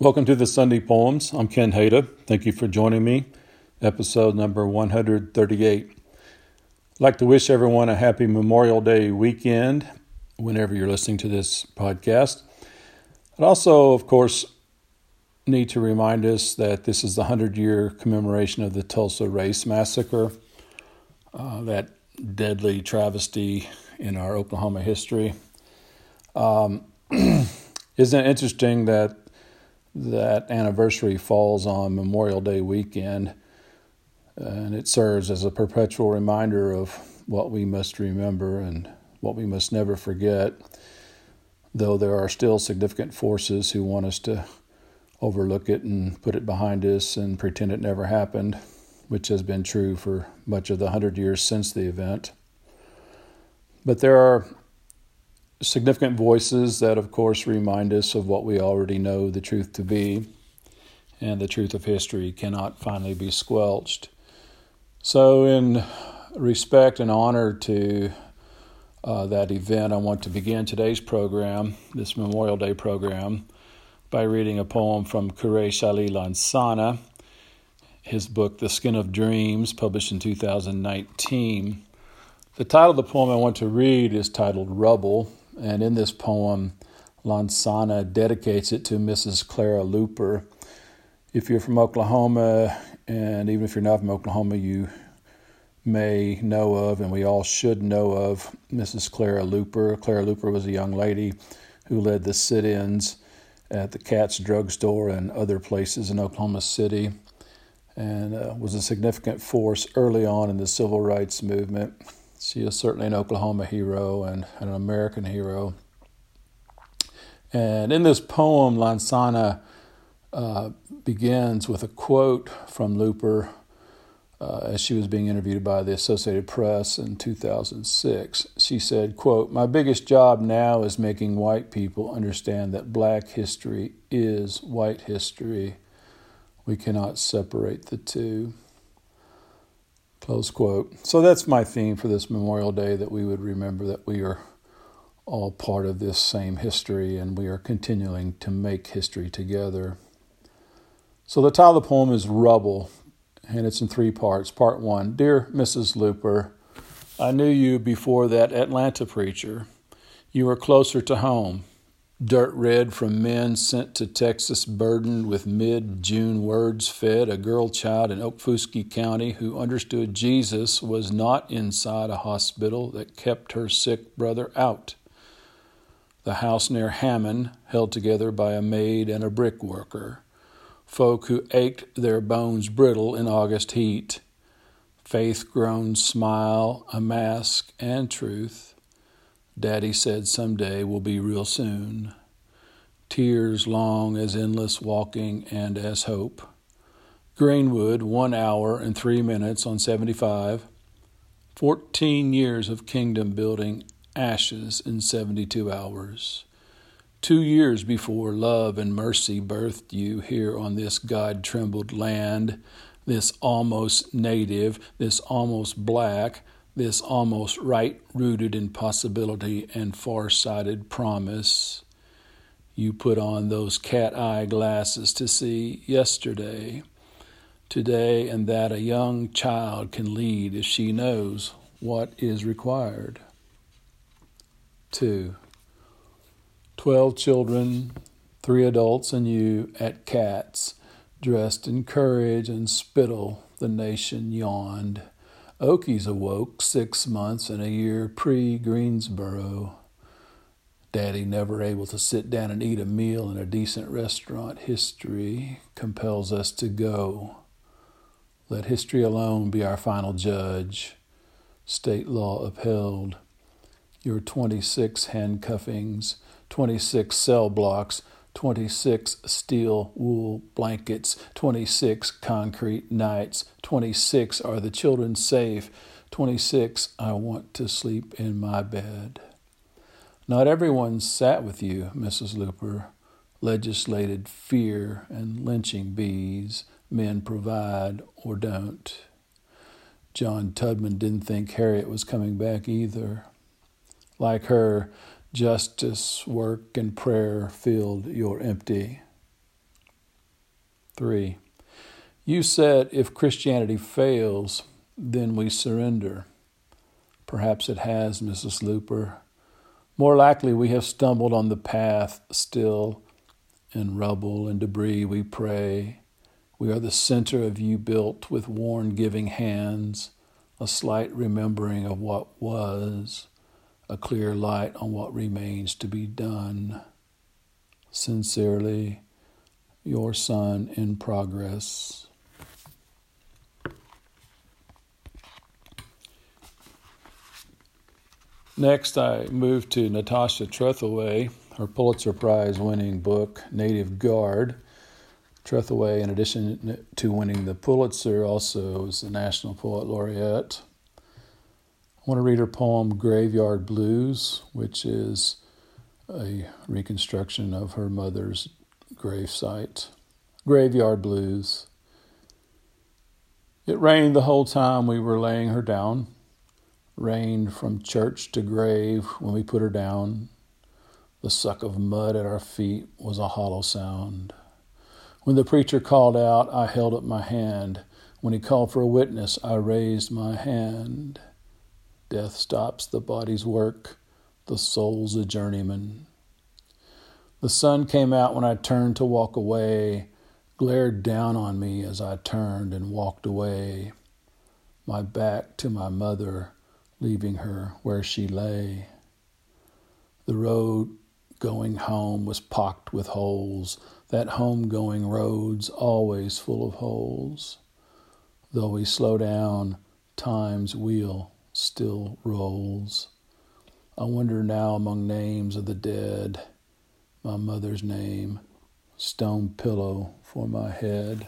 Welcome to the Sunday Poems. I'm Ken Hada. Thank you for joining me. Episode number 138. I'd like to wish everyone a happy Memorial Day weekend whenever you're listening to this podcast. I'd also, of course, need to remind us that this is the 100 year commemoration of the Tulsa Race Massacre, uh, that deadly travesty in our Oklahoma history. Um, isn't it interesting that that anniversary falls on Memorial Day weekend, and it serves as a perpetual reminder of what we must remember and what we must never forget, though there are still significant forces who want us to overlook it and put it behind us and pretend it never happened, which has been true for much of the hundred years since the event. But there are significant voices that, of course, remind us of what we already know the truth to be, and the truth of history cannot finally be squelched. So, in respect and honor to uh, that event, I want to begin today's program, this Memorial Day program, by reading a poem from Quraysh Ali Lansana, his book, The Skin of Dreams, published in 2019. The title of the poem I want to read is titled Rubble, and in this poem, Lansana dedicates it to Mrs. Clara Luper. If you're from Oklahoma, and even if you're not from Oklahoma, you may know of, and we all should know of, Mrs. Clara Luper. Clara Luper was a young lady who led the sit ins at the Katz drugstore and other places in Oklahoma City, and uh, was a significant force early on in the civil rights movement. She is certainly an Oklahoma hero and an American hero. And in this poem, Lansana uh, begins with a quote from Luper uh, as she was being interviewed by the Associated Press in 2006. She said, quote, My biggest job now is making white people understand that black history is white history. We cannot separate the two. Close quote. So that's my theme for this Memorial Day that we would remember that we are all part of this same history and we are continuing to make history together. So the title of the poem is Rubble, and it's in three parts. Part one Dear Mrs. Luper, I knew you before that Atlanta preacher. You were closer to home dirt red from men sent to Texas burdened with mid June words fed a girl child in Okfuskee County who understood Jesus was not inside a hospital that kept her sick brother out. The house near Hammond, held together by a maid and a brickworker. Folk who ached their bones brittle in August heat. Faith grown smile, a mask, and truth Daddy said someday will be real soon. Tears long as endless walking and as hope. Greenwood, one hour and three minutes on 75. 14 years of kingdom building, ashes in 72 hours. Two years before love and mercy birthed you here on this God trembled land, this almost native, this almost black, this almost right rooted in possibility and far sighted promise. You put on those cat eye glasses to see yesterday, today, and that a young child can lead if she knows what is required. 2. Twelve children, three adults, and you at Katz, dressed in courage and spittle, the nation yawned. Okies awoke six months and a year pre Greensboro. Daddy never able to sit down and eat a meal in a decent restaurant. History compels us to go. Let history alone be our final judge. State law upheld. Your 26 handcuffings, 26 cell blocks, 26 steel wool blankets, 26 concrete nights, 26 are the children safe, 26 I want to sleep in my bed. Not everyone sat with you, Mrs. Luper, legislated fear and lynching bees, men provide or don't. John Tubman didn't think Harriet was coming back either. Like her, justice, work, and prayer filled your empty. 3. You said if Christianity fails, then we surrender. Perhaps it has, Mrs. Luper. More likely, we have stumbled on the path still in rubble and debris. We pray. We are the center of you built with worn giving hands, a slight remembering of what was, a clear light on what remains to be done. Sincerely, your son in progress. Next, I move to Natasha Trethewey, her Pulitzer Prize winning book, Native Guard. Trethewey, in addition to winning the Pulitzer, also is the National Poet Laureate. Want to read her poem, Graveyard Blues, which is a reconstruction of her mother's gravesite. Graveyard Blues. It rained the whole time we were laying her down, rained from church to grave when we put her down. The suck of mud at our feet was a hollow sound. When the preacher called out, I held up my hand. When he called for a witness, I raised my hand. Death stops the body's work, the soul's a journeyman. The sun came out when I turned to walk away, glared down on me as I turned and walked away, my back to my mother, leaving her where she lay. The road going home was pocked with holes, that home going road's always full of holes. Though we slow down, time's wheel still rolls. I wonder now among names of the dead my mother's name, stone pillow for my head.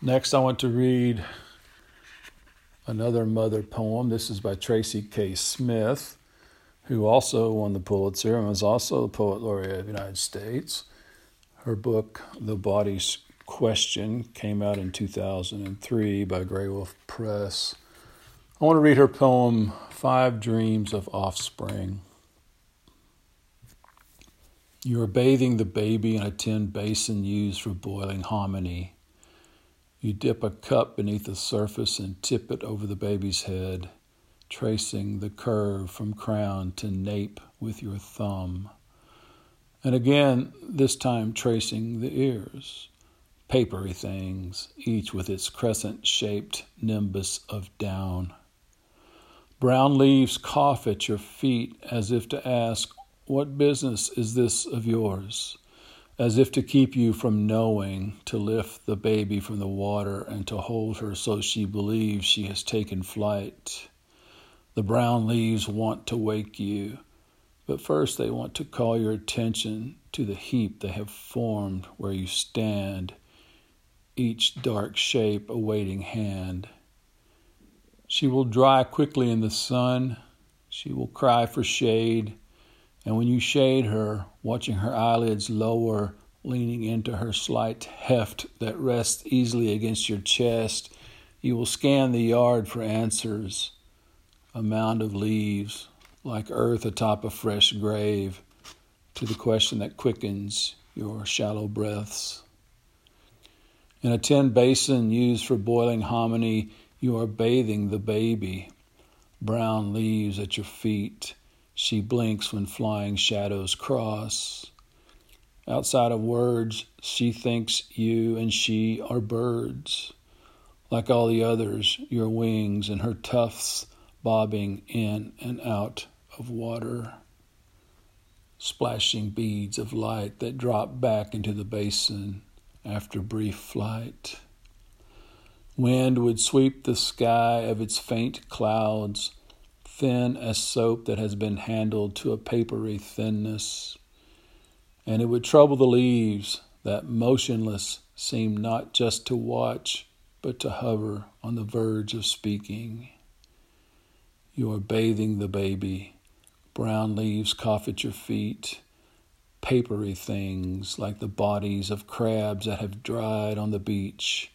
Next, I want to read another mother poem. This is by Tracy K. Smith, who also won the Pulitzer and was also the Poet Laureate of the United States. Her book, The Body's Question, came out in 2003 by Graywolf Press. I want to read her poem, Five Dreams of Offspring. You are bathing the baby in a tin basin used for boiling hominy. You dip a cup beneath the surface and tip it over the baby's head, tracing the curve from crown to nape with your thumb. And again, this time tracing the ears, papery things, each with its crescent shaped nimbus of down. Brown leaves cough at your feet as if to ask, What business is this of yours? As if to keep you from knowing, to lift the baby from the water and to hold her so she believes she has taken flight. The brown leaves want to wake you, but first they want to call your attention to the heap they have formed where you stand, each dark shape a waiting hand. She will dry quickly in the sun. She will cry for shade. And when you shade her, watching her eyelids lower, leaning into her slight heft that rests easily against your chest, you will scan the yard for answers. A mound of leaves, like earth atop a fresh grave, to the question that quickens your shallow breaths. In a tin basin used for boiling hominy, you are bathing the baby. Brown leaves at your feet. She blinks when flying shadows cross. Outside of words, she thinks you and she are birds. Like all the others, your wings and her tufts bobbing in and out of water. Splashing beads of light that drop back into the basin after brief flight. Wind would sweep the sky of its faint clouds, thin as soap that has been handled to a papery thinness. And it would trouble the leaves that motionless seem not just to watch, but to hover on the verge of speaking. You are bathing the baby. Brown leaves cough at your feet. Papery things like the bodies of crabs that have dried on the beach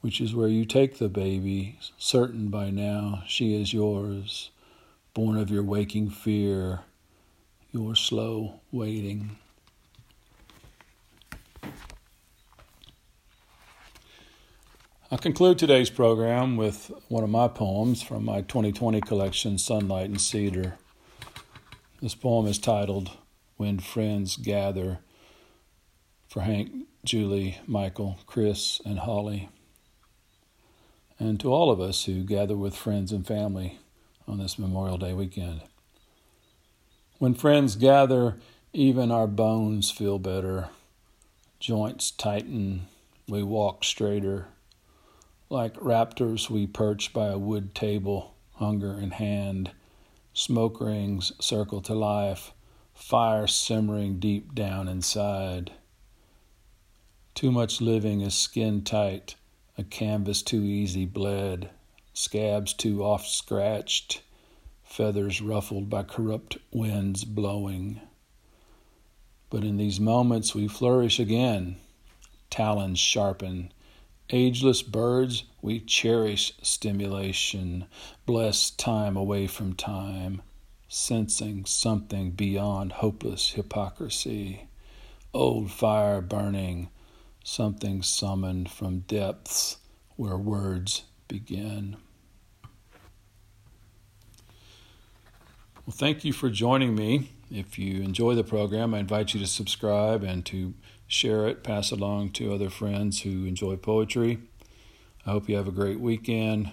which is where you take the baby, certain by now she is yours, born of your waking fear, your slow waiting. I'll conclude today's program with one of my poems from my 2020 collection, Sunlight and Cedar. This poem is titled When Friends Gather for Hank, Julie, Michael, Chris, and Holly. And to all of us who gather with friends and family on this Memorial Day weekend. When friends gather, even our bones feel better, joints tighten, we walk straighter like raptors, we perch by a wood table, hunger in hand. Smoke rings circle to life, fire simmering deep down inside. Too much living is skin tight, a canvas too easy bled, scabs too oft scratched, feathers ruffled by corrupt winds blowing. But in these moments we flourish again, talons sharpen Ageless birds, we cherish stimulation, bless time away from time, sensing something beyond hopeless hypocrisy. Old fire burning, something summoned from depths where words begin. Well, thank you for joining me. If you enjoy the program, I invite you to subscribe and to share it, pass it along to other friends who enjoy poetry. I hope you have a great weekend.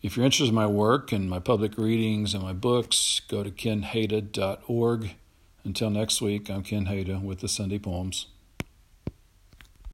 If you're interested in my work and my public readings and my books, go to kenhada.org. Until next week, I'm Ken Hada with the Sunday Poems.